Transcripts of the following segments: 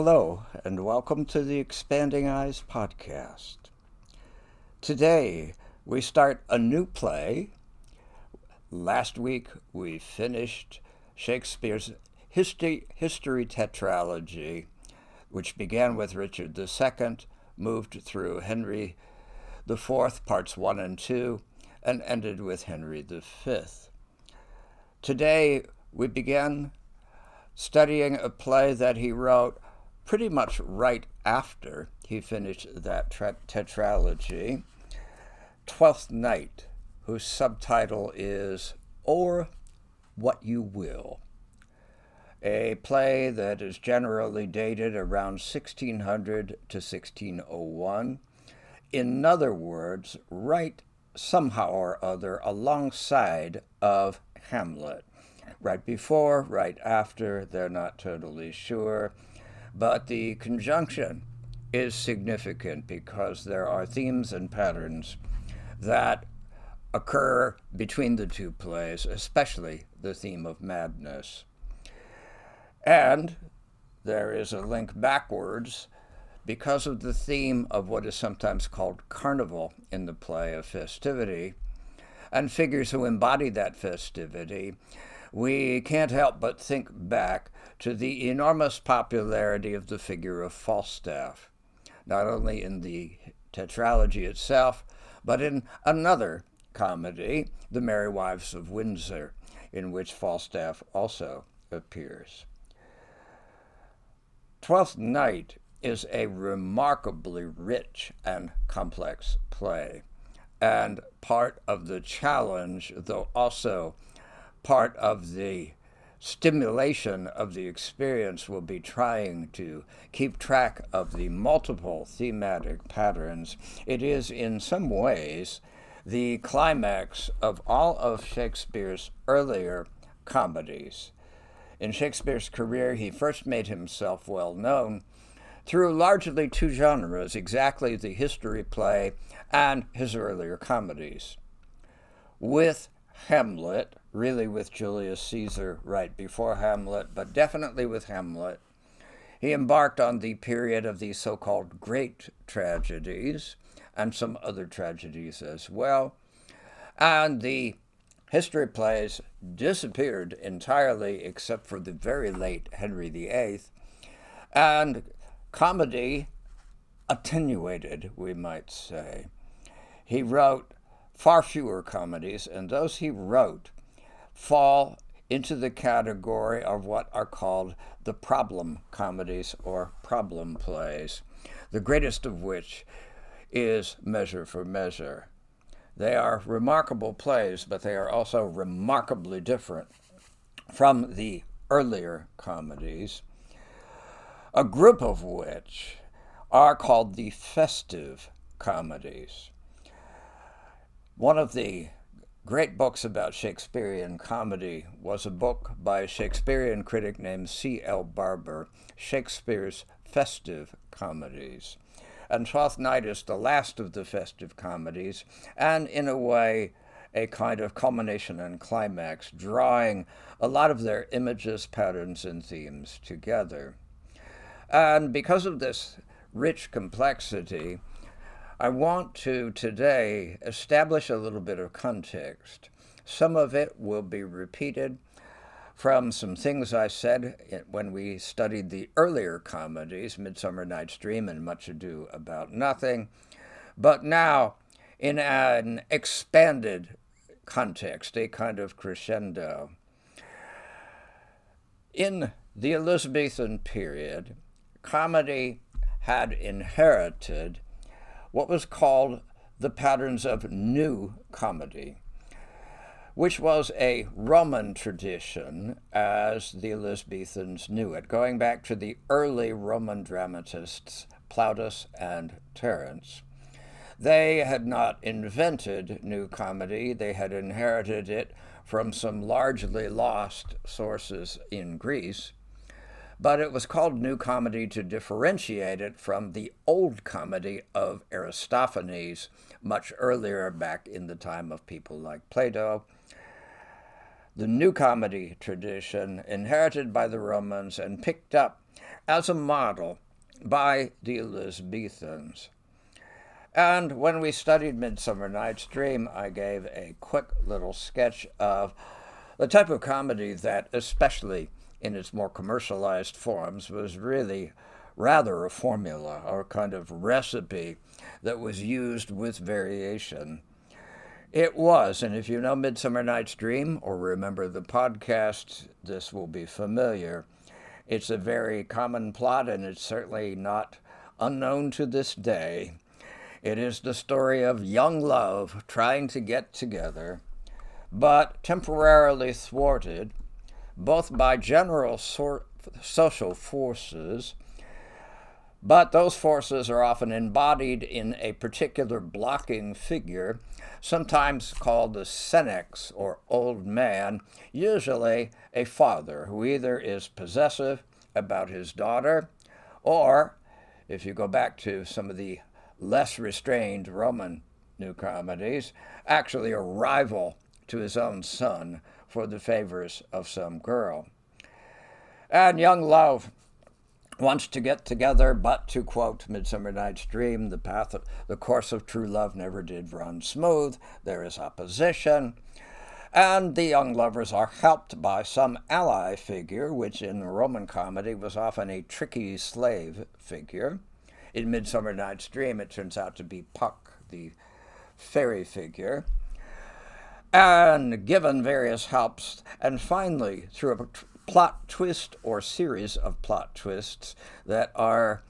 Hello, and welcome to the Expanding Eyes podcast. Today, we start a new play. Last week, we finished Shakespeare's history, history tetralogy, which began with Richard II, moved through Henry IV, parts 1 and 2, and ended with Henry V. Today, we begin studying a play that he wrote pretty much right after he finished that tetralogy, Twelfth Night, whose subtitle is Or What You Will, a play that is generally dated around 1600 to 1601. In other words, right somehow or other alongside of Hamlet. Right before, right after, they're not totally sure. But the conjunction is significant because there are themes and patterns that occur between the two plays, especially the theme of madness. And there is a link backwards because of the theme of what is sometimes called carnival in the play of festivity, and figures who embody that festivity we can't help but think back to the enormous popularity of the figure of Falstaff, not only in the tetralogy itself, but in another comedy, The Merry Wives of Windsor, in which Falstaff also appears. Twelfth Night is a remarkably rich and complex play, and part of the challenge, though also part of the stimulation of the experience will be trying to keep track of the multiple thematic patterns. It is, in some ways, the climax of all of Shakespeare's earlier comedies. In Shakespeare's career, he first made himself well known through largely two genres exactly the history play and his earlier comedies. With Hamlet, really with Julius Caesar right before Hamlet, but definitely with Hamlet. He embarked on the period of the so called great tragedies and some other tragedies as well. And the history plays disappeared entirely except for the very late Henry VIII. And comedy attenuated, we might say. He wrote far fewer comedies, and those he wrote fall into the category of what are called the problem comedies or problem plays, the greatest of which is Measure for Measure. They are remarkable plays, but they are also remarkably different from the earlier comedies, a group of which are called the festive comedies. One of the great books about Shakespearean comedy was a book by a Shakespearean critic named C.L. Barber, Shakespeare's Festive Comedies. And Twelfth Night is the last of the festive comedies, and in a way, a kind of culmination and climax, drawing a lot of their images, patterns, and themes together. And because of this rich complexity, I want to today establish a little bit of context. Some of it will be repeated from some things I said when we studied the earlier comedies, Midsummer Night's Dream and Much Ado About Nothing, but now in an expanded context, a kind of crescendo. In the Elizabethan period, comedy had inherited what was called the patterns of new comedy, which was a Roman tradition as the Elizabethans knew it, going back to the early Roman dramatists Plautus and Terence. They had not invented new comedy, they had inherited it from some largely lost sources in Greece but it was called New Comedy to differentiate it from the Old Comedy of Aristophanes, much earlier back in the time of people like Plato. the new comedy tradition inherited by the Romans and picked up as a model by the Elizabethans. And when we studied Midsummer Night's Dream, I gave a quick little sketch of the type of comedy that, especially in its more commercialized forms, was really rather a formula or kind of recipe that was used with variation. It was, and if you know Midsummer Night's Dream or remember the podcast, this will be familiar. It's a very common plot, and it's certainly not unknown to this day. It is the story of young love trying to get together, but temporarily thwarted both by general sor- social forces but those forces are often embodied in a particular blocking figure, sometimes called the senex or old man, usually a father who either is possessive about his daughter or, if you go back to some of the less restrained Roman new comedies, actually a rival to his own son for the favors of some girl. And young love wants to get together, but to quote Midsummer Night's Dream, the path, of, the course of true love never did run smooth. There is opposition, and the young lovers are helped by some ally figure, which in Roman comedy was often a tricky slave figure. In Midsummer Night's Dream, it turns out to be Puck, the fairy figure. And given various helps, and finally, through a plot twist or series of plot twists that are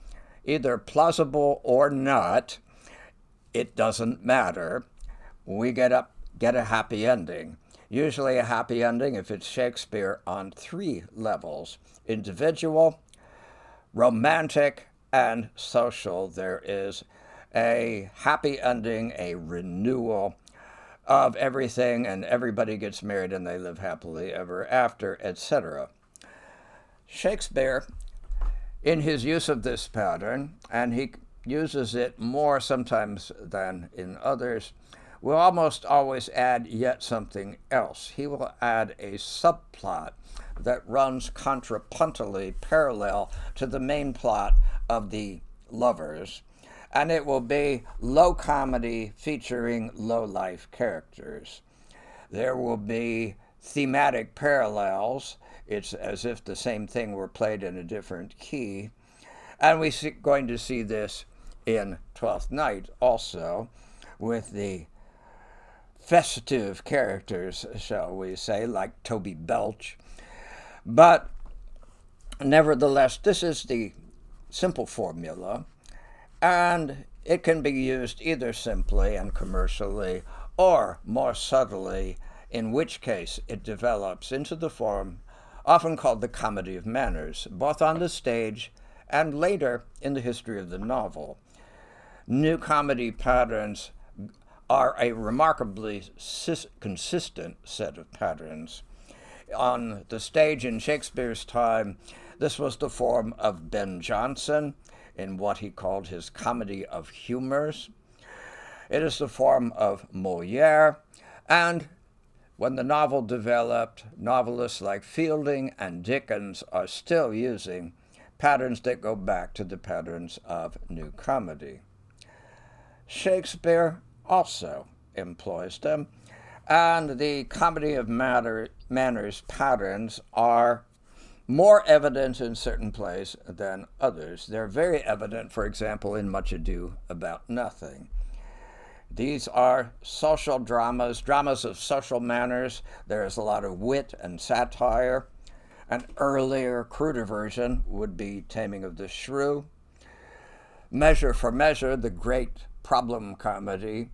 either plausible or not, it doesn't matter. We get up get a happy ending. Usually a happy ending if it's Shakespeare on three levels individual, romantic, and social. There is a happy ending, a renewal, of everything, and everybody gets married and they live happily ever after, etc. Shakespeare, in his use of this pattern, and he uses it more sometimes than in others, will almost always add yet something else. He will add a subplot that runs contrapuntally parallel to the main plot of the lovers and it will be low comedy featuring low life characters. There will be thematic parallels. It's as if the same thing were played in a different key. And we're going to see this in Twelfth Night also with the festive characters, shall we say, like Toby Belch. But nevertheless, this is the simple formula and it can be used either simply and commercially or more subtly, in which case it develops into the form often called the comedy of manners, both on the stage and later in the history of the novel. New comedy patterns are a remarkably consistent set of patterns. On the stage in Shakespeare's time, this was the form of Ben Jonson, in what he called his comedy of humors. It is the form of Moliere, and when the novel developed, novelists like Fielding and Dickens are still using patterns that go back to the patterns of New Comedy. Shakespeare also employs them, and the comedy of matter, manners patterns are more evident in certain plays than others. They're very evident, for example, in Much Ado About Nothing. These are social dramas, dramas of social manners. There is a lot of wit and satire. An earlier, cruder version would be Taming of the Shrew. Measure for Measure, the great problem comedy,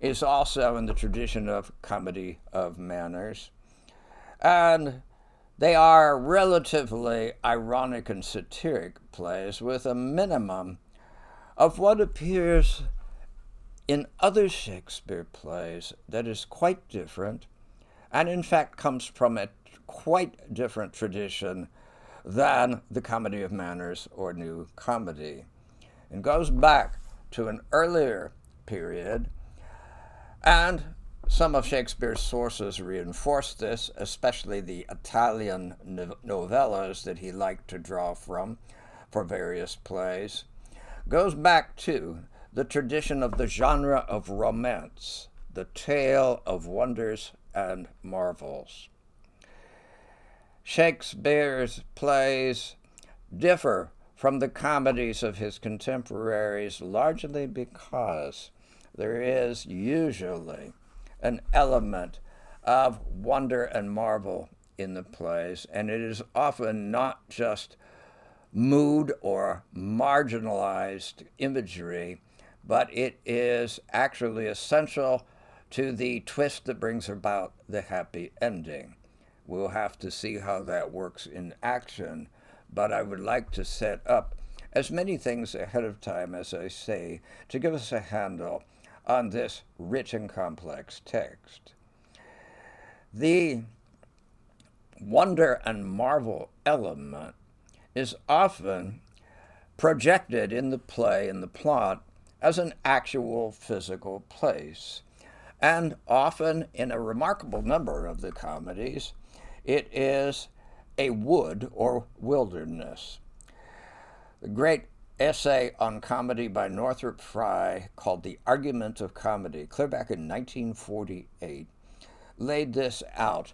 is also in the tradition of comedy of manners. And they are relatively ironic and satiric plays with a minimum of what appears in other Shakespeare plays that is quite different, and in fact comes from a quite different tradition than the comedy of manners or new comedy, and goes back to an earlier period and Some of Shakespeare's sources reinforce this, especially the Italian novellas that he liked to draw from for various plays. Goes back to the tradition of the genre of romance, the tale of wonders and marvels. Shakespeare's plays differ from the comedies of his contemporaries largely because there is usually an element of wonder and marvel in the plays, and it is often not just mood or marginalized imagery, but it is actually essential to the twist that brings about the happy ending. We'll have to see how that works in action, but I would like to set up as many things ahead of time as I say to give us a handle on this rich and complex text. The wonder and marvel element is often projected in the play and the plot as an actual physical place. And often, in a remarkable number of the comedies, it is a wood or wilderness. The great essay on comedy by Northrop Frye called The Argument of Comedy, clear back in 1948, laid this out,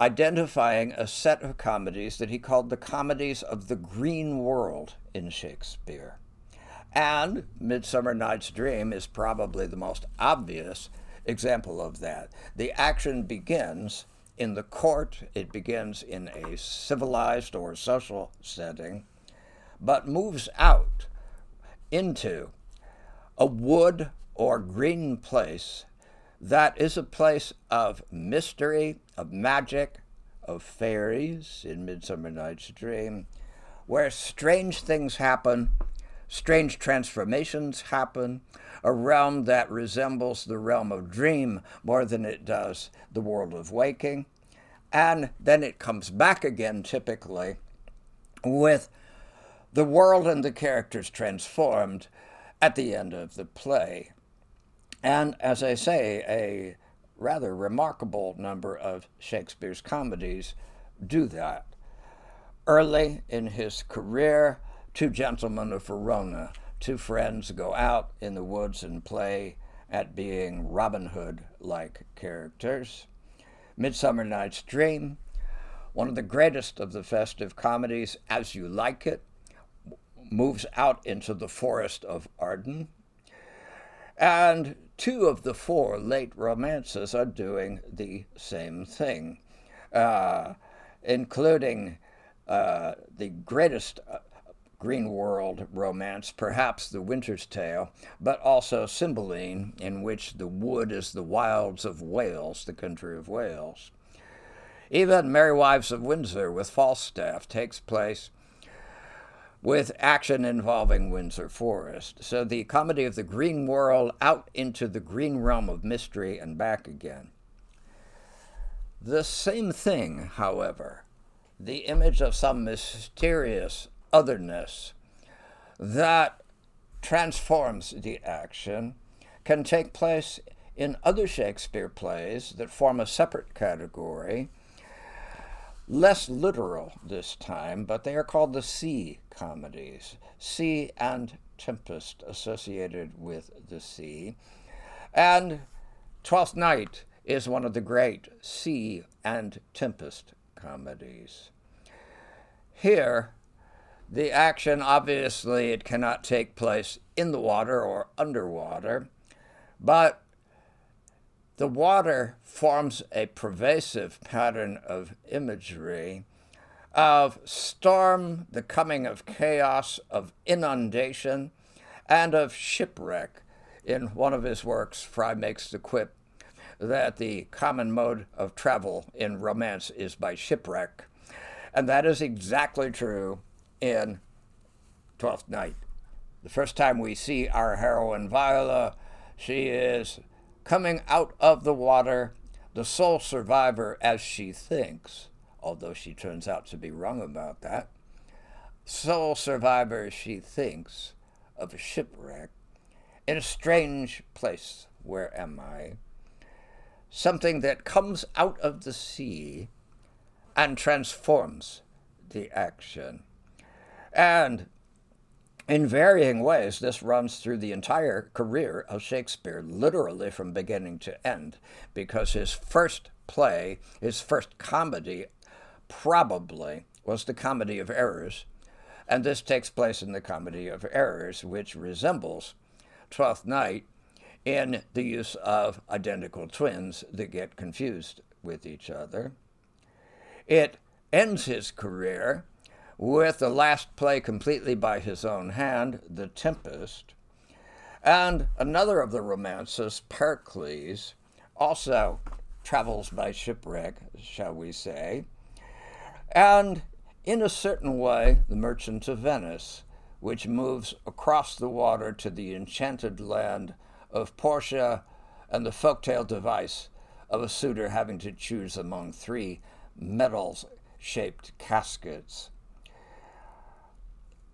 identifying a set of comedies that he called the comedies of the green world in Shakespeare. And Midsummer Night's Dream is probably the most obvious example of that. The action begins in the court, it begins in a civilized or social setting but moves out into a wood or green place that is a place of mystery, of magic, of fairies in Midsummer Night's Dream, where strange things happen, strange transformations happen, a realm that resembles the realm of dream more than it does the world of waking. And then it comes back again, typically, with the world and the characters transformed at the end of the play. And as I say, a rather remarkable number of Shakespeare's comedies do that. Early in his career, Two Gentlemen of Verona, two friends go out in the woods and play at being Robin Hood like characters. Midsummer Night's Dream, one of the greatest of the festive comedies, As You Like It, moves out into the forest of Arden. And two of the four late romances are doing the same thing, uh, including uh, the greatest uh, Green World romance, perhaps The Winter's Tale, but also Cymbeline, in which the wood is the wilds of Wales, the country of Wales. Even Merry Wives of Windsor with Falstaff takes place with action involving Windsor Forest. So the comedy of the green world out into the green realm of mystery and back again. The same thing, however, the image of some mysterious otherness that transforms the action can take place in other Shakespeare plays that form a separate category less literal this time, but they are called the sea comedies. Sea and Tempest associated with the sea. And Twelfth Night is one of the great sea and tempest comedies. Here, the action obviously it cannot take place in the water or underwater, but the water forms a pervasive pattern of imagery of storm, the coming of chaos, of inundation, and of shipwreck. In one of his works, Frye makes the quip that the common mode of travel in romance is by shipwreck. And that is exactly true in Twelfth Night. The first time we see our heroine Viola, she is coming out of the water, the sole survivor as she thinks, although she turns out to be wrong about that. Sole survivor, she thinks, of a shipwreck in a strange place. Where am I? something that comes out of the sea and transforms the action. And in varying ways, this runs through the entire career of Shakespeare, literally from beginning to end, because his first play, his first comedy, probably was the Comedy of Errors, and this takes place in the Comedy of Errors, which resembles Twelfth Night in the use of identical twins that get confused with each other. It ends his career with the last play completely by his own hand, The Tempest, and another of the romances, Pericles, also travels by shipwreck, shall we say, and in a certain way, The Merchant of Venice, which moves across the water to the enchanted land of Portia and the folktale device of a suitor having to choose among three metal shaped caskets.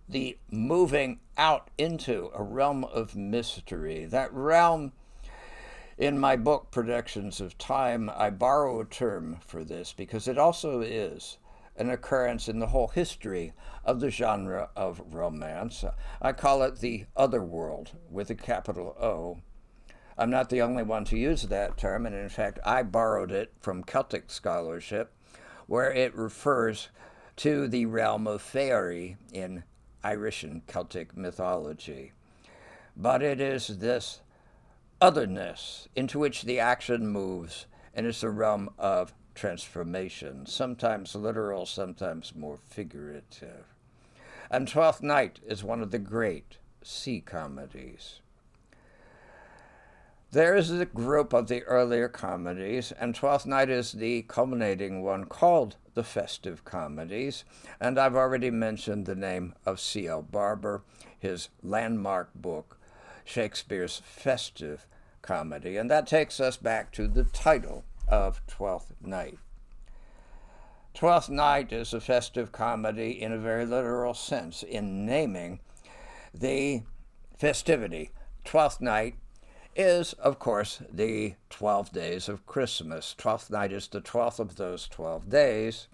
The moving out into a realm of mystery, that realm. In my book, Predictions of Time, I borrow a term for this because it also is an occurrence in the whole history of the genre of romance. I call it the other world with a capital O. I'm not the only one to use that term, and in fact, I borrowed it from Celtic scholarship, where it refers to the realm of fairy in Irish and Celtic mythology. But it is this otherness into which the action moves, and it's a realm of transformation, sometimes literal, sometimes more figurative. And Twelfth Night is one of the great sea comedies. There is a group of the earlier comedies, and Twelfth Night is the culminating one called the Festive Comedies. And I've already mentioned the name of C.L. Barber, his landmark book, Shakespeare's Festive Comedy. And that takes us back to the title of Twelfth Night. Twelfth Night is a festive comedy in a very literal sense in naming the festivity. Twelfth Night is, of course, the 12 days of Christmas. Twelfth night is the 12th of those 12 days.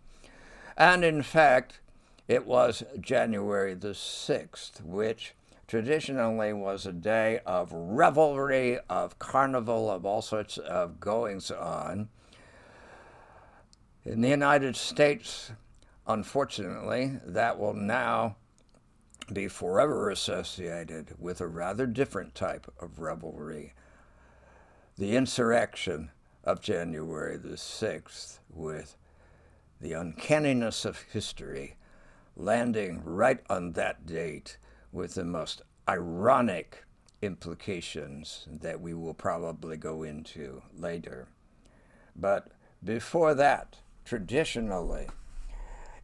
And in fact, it was January the 6th, which traditionally was a day of revelry, of carnival, of all sorts of goings on. In the United States, unfortunately, that will now be forever associated with a rather different type of revelry. The insurrection of January the 6th, with the uncanniness of history landing right on that date with the most ironic implications that we will probably go into later. But before that, traditionally,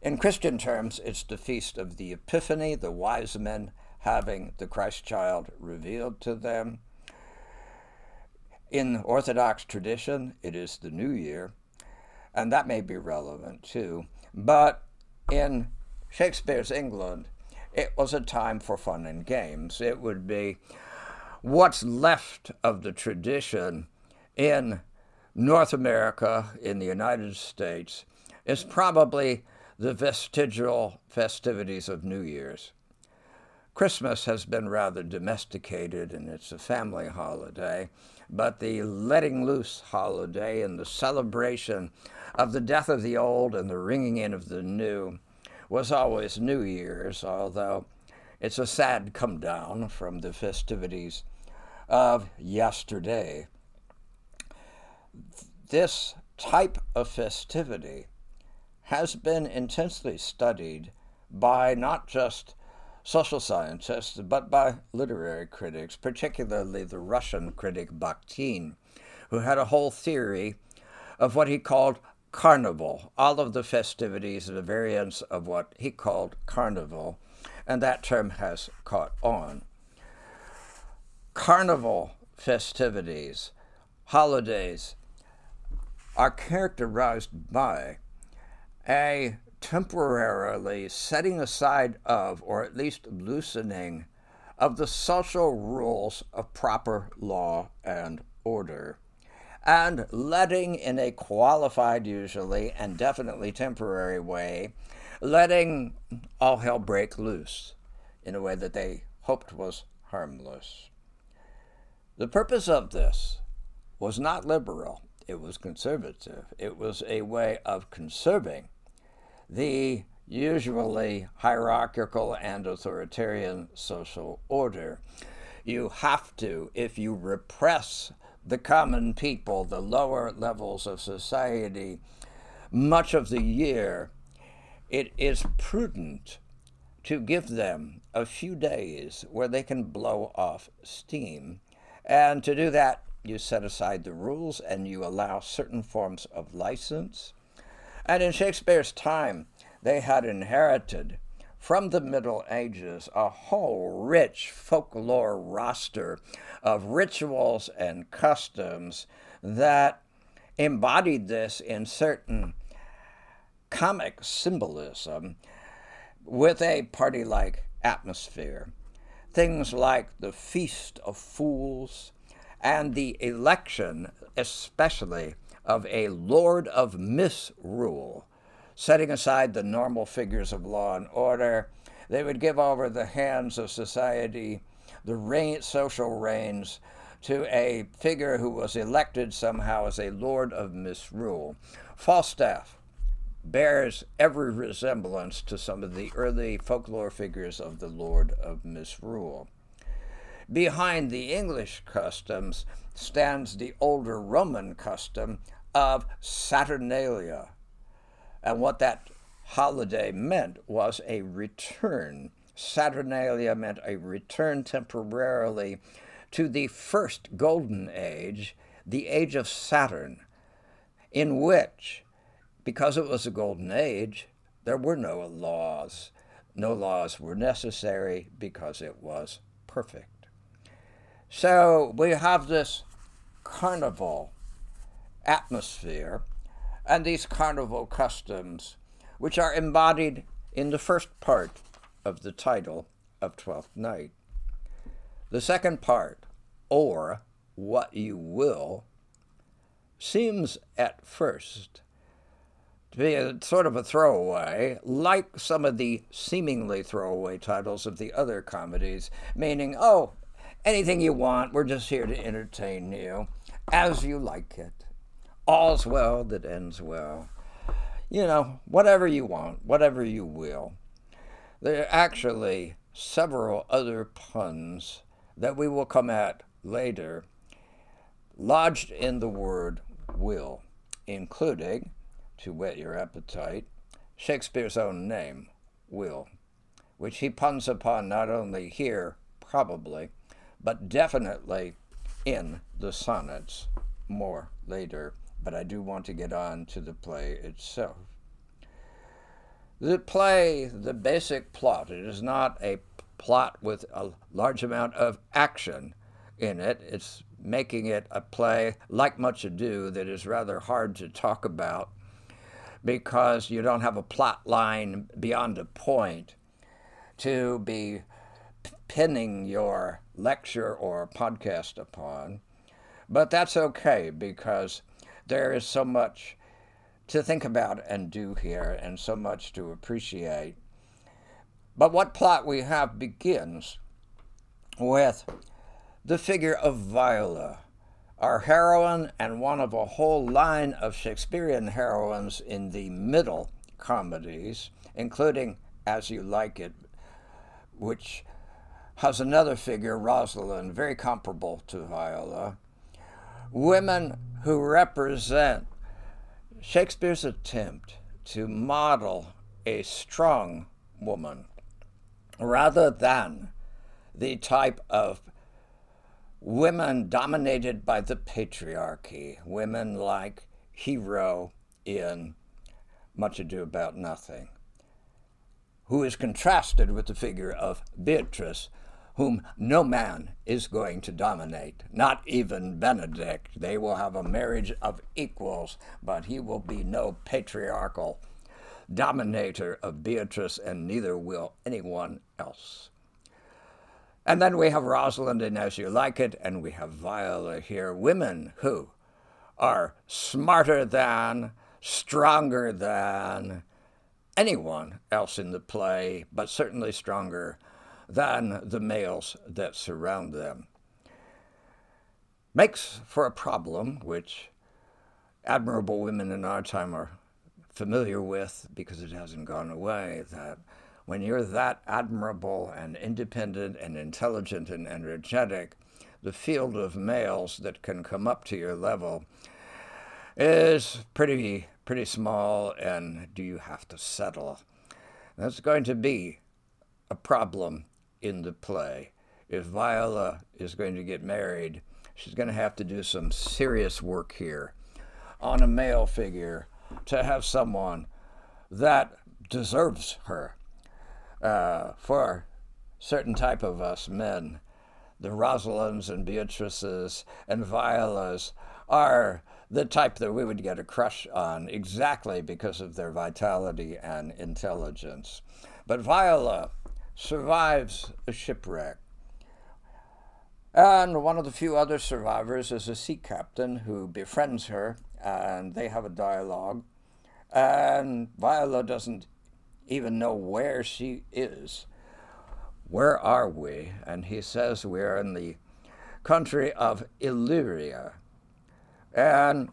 in Christian terms, it's the feast of the Epiphany, the wise men having the Christ child revealed to them. In Orthodox tradition, it is the New Year, and that may be relevant too. But in Shakespeare's England, it was a time for fun and games. It would be what's left of the tradition in North America, in the United States, is probably the vestigial festivities of New Year's. Christmas has been rather domesticated and it's a family holiday, but the letting loose holiday and the celebration of the death of the old and the ringing in of the new was always New Year's, although it's a sad come down from the festivities of yesterday. This type of festivity has been intensely studied by not just social scientists, but by literary critics, particularly the Russian critic Bakhtin, who had a whole theory of what he called carnival, all of the festivities, the variants of what he called carnival, and that term has caught on. Carnival festivities, holidays, are characterized by a temporarily setting aside of, or at least loosening, of the social rules of proper law and order. and letting in a qualified, usually, and definitely temporary way, letting all hell break loose in a way that they hoped was harmless. The purpose of this was not liberal, it was conservative. It was a way of conserving the usually hierarchical and authoritarian social order. You have to, if you repress the common people, the lower levels of society, much of the year, it is prudent to give them a few days where they can blow off steam. And to do that, you set aside the rules and you allow certain forms of license. And in Shakespeare's time, they had inherited from the Middle Ages a whole rich folklore roster of rituals and customs that embodied this in certain comic symbolism with a party like atmosphere. Things like the Feast of Fools and the election, especially, of a Lord of Misrule setting aside the normal figures of law and order. They would give over the hands of society the reign, social reins to a figure who was elected somehow as a lord of misrule. Falstaff bears every resemblance to some of the early folklore figures of the lord of misrule. Behind the English customs stands the older Roman custom of Saturnalia, and what that holiday meant was a return. Saturnalia meant a return temporarily to the first golden age, the age of Saturn, in which, because it was a golden age, there were no laws. No laws were necessary because it was perfect. So we have this carnival atmosphere and these carnival customs, which are embodied in the first part of the title of Twelfth Night. The second part, or what you will, seems at first to be a sort of a throwaway, like some of the seemingly throwaway titles of the other comedies, meaning, oh, anything you want, we're just here to entertain you as you like it all's well that ends well. You know, whatever you want, whatever you will. There are actually several other puns that we will come at later, lodged in the word will, including, to whet your appetite, Shakespeare's own name, Will, which he puns upon not only here, probably, but definitely in the sonnets more later but I do want to get on to the play itself. The play, the basic plot, it is not a plot with a large amount of action in it. It's making it a play like Much Ado that is rather hard to talk about because you don't have a plot line beyond a point to be pinning your lecture or podcast upon. But that's okay because there is so much to think about and do here, and so much to appreciate. But what plot we have begins with the figure of Viola, our heroine and one of a whole line of Shakespearean heroines in the middle comedies, including As You Like It, which has another figure, Rosalind, very comparable to Viola. Women who represent Shakespeare's attempt to model a strong woman rather than the type of women dominated by the patriarchy, women like Hero in Much Ado About Nothing, who is contrasted with the figure of Beatrice, whom no man is going to dominate, not even Benedick. They will have a marriage of equals, but he will be no patriarchal dominator of Beatrice, and neither will anyone else. And then we have Rosalind in As You Like It, and we have Viola here, women who are smarter than, stronger than anyone else in the play, but certainly stronger than the males that surround them. Makes for a problem which admirable women in our time are familiar with because it hasn't gone away that when you're that admirable and independent and intelligent and energetic, the field of males that can come up to your level is pretty pretty small and do you have to settle that's going to be a problem in the play if viola is going to get married she's going to have to do some serious work here on a male figure to have someone that deserves her uh, for certain type of us men the rosalinds and beatrices and violas are the type that we would get a crush on exactly because of their vitality and intelligence. But Viola survives a shipwreck. And one of the few other survivors is a sea captain who befriends her, and they have a dialogue. And Viola doesn't even know where she is. Where are we? And he says we're in the country of Illyria. And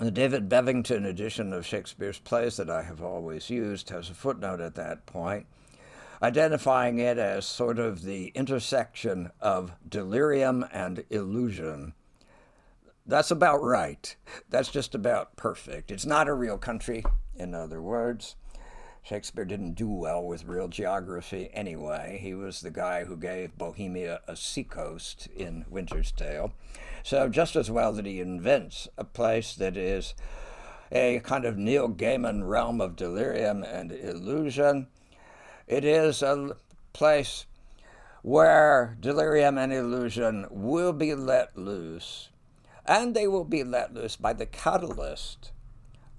the David Bevington edition of Shakespeare's plays that I have always used has a footnote at that point, identifying it as sort of the intersection of delirium and illusion. That's about right. That's just about perfect. It's not a real country, in other words. Shakespeare didn't do well with real geography anyway. He was the guy who gave Bohemia a seacoast in Winter's Tale. So, just as well that he invents a place that is a kind of Neil Gaiman realm of delirium and illusion, it is a place where delirium and illusion will be let loose. And they will be let loose by the catalyst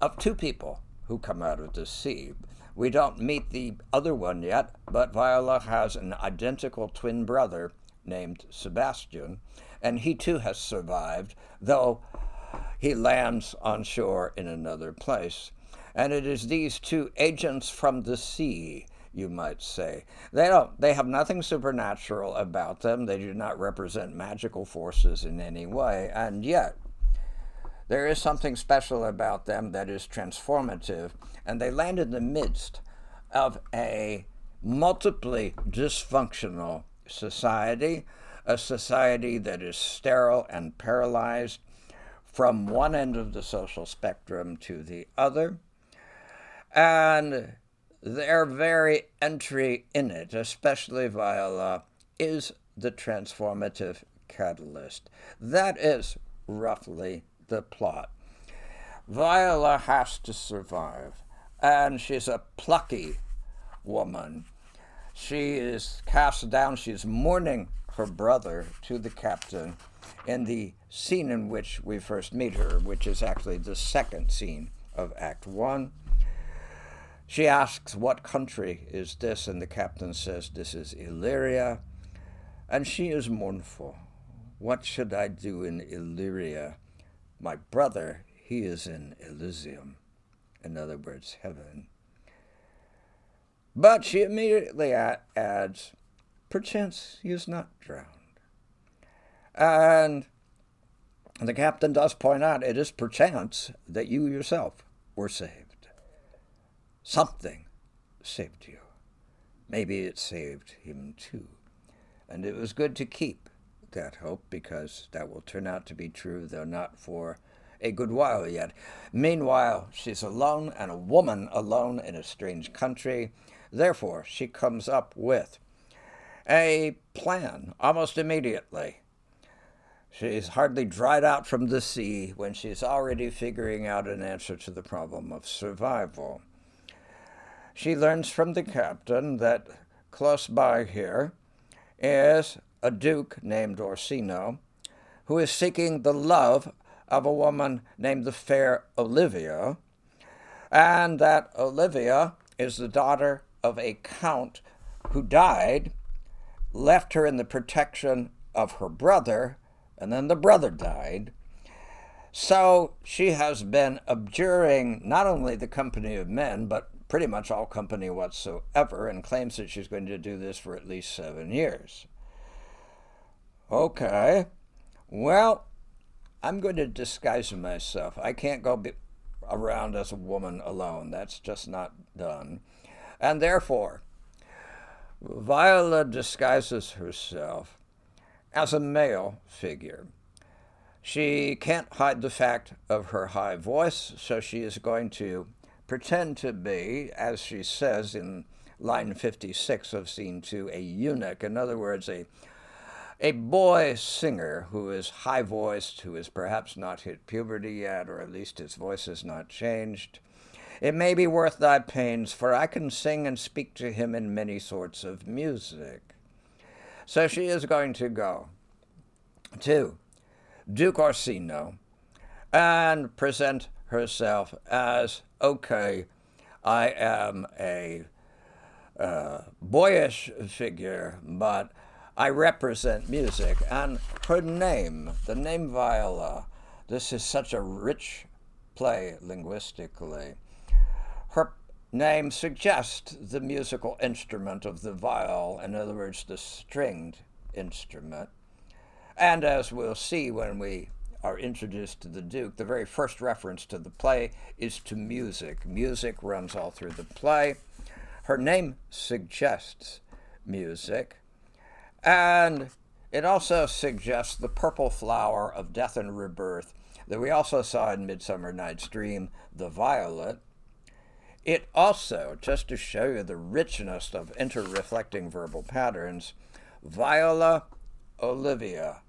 of two people who come out of the sea. We don't meet the other one yet, but Viola has an identical twin brother named Sebastian, and he too has survived, though he lands on shore in another place. And it is these two agents from the sea, you might say. They don't they have nothing supernatural about them. They do not represent magical forces in any way, and yet there is something special about them that is transformative, and they land in the midst of a multiply dysfunctional society, a society that is sterile and paralyzed from one end of the social spectrum to the other. And their very entry in it, especially Viola, is the transformative catalyst. That is roughly the plot. Viola has to survive, and she's a plucky woman. She is cast down, she's mourning her brother to the captain in the scene in which we first meet her, which is actually the second scene of Act One. She asks, What country is this? And the captain says, This is Illyria. And she is mournful. What should I do in Illyria? My brother, he is in Elysium, in other words, heaven. But she immediately adds, Perchance he is not drowned. And the captain does point out it is perchance that you yourself were saved. Something saved you. Maybe it saved him too. And it was good to keep that hope because that will turn out to be true, though not for a good while yet. Meanwhile, she's alone and a woman alone in a strange country. Therefore, she comes up with a plan almost immediately. She's hardly dried out from the sea when she's already figuring out an answer to the problem of survival. She learns from the captain that close by here is a duke named Orsino, who is seeking the love of a woman named the fair Olivia, and that Olivia is the daughter of a count who died, left her in the protection of her brother, and then the brother died. So she has been abjuring not only the company of men, but pretty much all company whatsoever, and claims that she's going to do this for at least seven years. Okay, well, I'm going to disguise myself. I can't go around as a woman alone. That's just not done. And therefore, Viola disguises herself as a male figure. She can't hide the fact of her high voice, so she is going to pretend to be, as she says in line 56 of scene 2, a eunuch. In other words, a, a boy singer who is high voiced, who has perhaps not hit puberty yet, or at least his voice has not changed. It may be worth thy pains, for I can sing and speak to him in many sorts of music. So she is going to go to Duke Orsino and present herself as okay, I am a uh, boyish figure, but I represent music. And her name, the name Viola, this is such a rich play linguistically. Her name suggests the musical instrument of the viol, in other words, the stringed instrument. And as we'll see when we are introduced to the Duke, the very first reference to the play is to music. Music runs all through the play. Her name suggests music, and it also suggests the purple flower of death and rebirth that we also saw in Midsummer Night's Dream, the violet. It also, just to show you the richness of interreflecting verbal patterns, Viola Olivia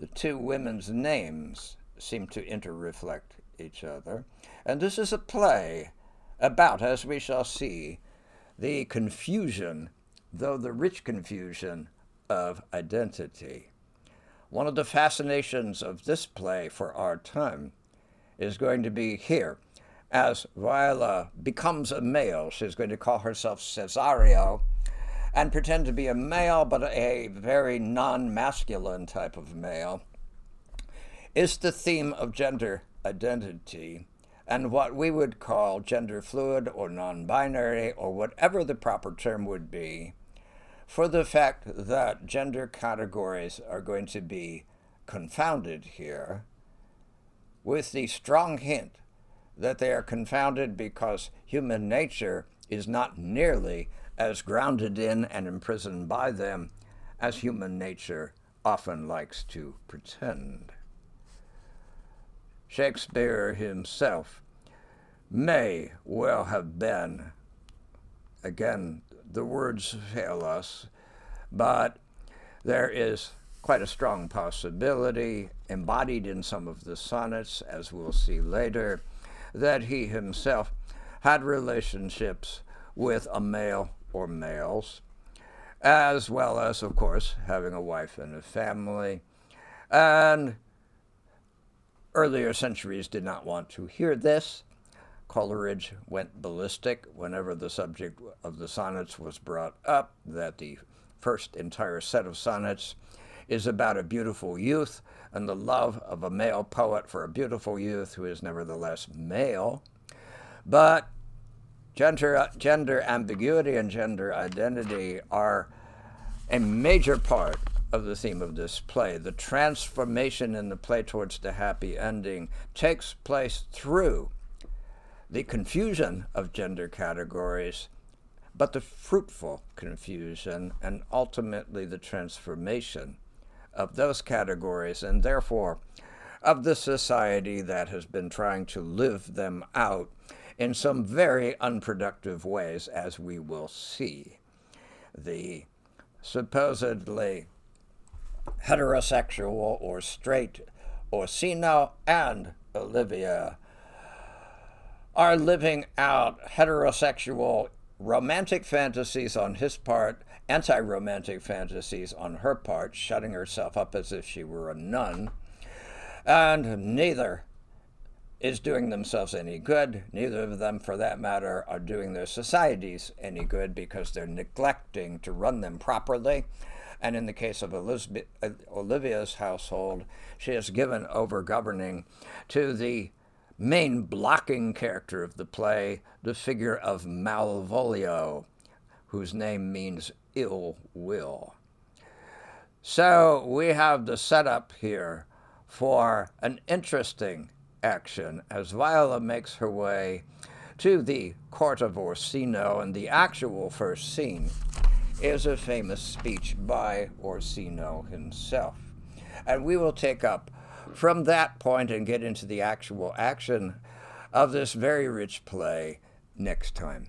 the two women's names seem to interreflect each other. And this is a play about, as we shall see, the confusion, though the rich confusion, of identity. One of the fascinations of this play for our time is going to be here. As Viola becomes a male, she's going to call herself Cesario and pretend to be a male, but a very non masculine type of male, is the theme of gender identity and what we would call gender fluid or non binary or whatever the proper term would be for the fact that gender categories are going to be confounded here with the strong hint that they are confounded because human nature is not nearly as grounded in and imprisoned by them as human nature often likes to pretend. Shakespeare himself may well have been, again, the words fail us, but there is quite a strong possibility, embodied in some of the sonnets, as we'll see later, that he himself had relationships with a male or males, as well as, of course, having a wife and a family. And earlier centuries did not want to hear this. Coleridge went ballistic whenever the subject of the sonnets was brought up, that the first entire set of sonnets is about a beautiful youth and the love of a male poet for a beautiful youth who is nevertheless male. But Gender, gender ambiguity and gender identity are a major part of the theme of this play. The transformation in the play towards the happy ending takes place through the confusion of gender categories, but the fruitful confusion and ultimately the transformation of those categories and therefore of the society that has been trying to live them out in some very unproductive ways, as we will see. The supposedly heterosexual or straight Orsino and Olivia are living out heterosexual romantic fantasies on his part, anti romantic fantasies on her part, shutting herself up as if she were a nun. And neither is doing themselves any good. Neither of them, for that matter, are doing their societies any good because they're neglecting to run them properly. And in the case of Elizabeth, uh, Olivia's household, she has given over governing to the main blocking character of the play, the figure of Malvolio, whose name means ill will. So we have the setup here for an interesting action as Viola makes her way to the court of Orsino, and the actual first scene is a famous speech by Orsino himself. And we will take up from that point and get into the actual action of this very rich play next time.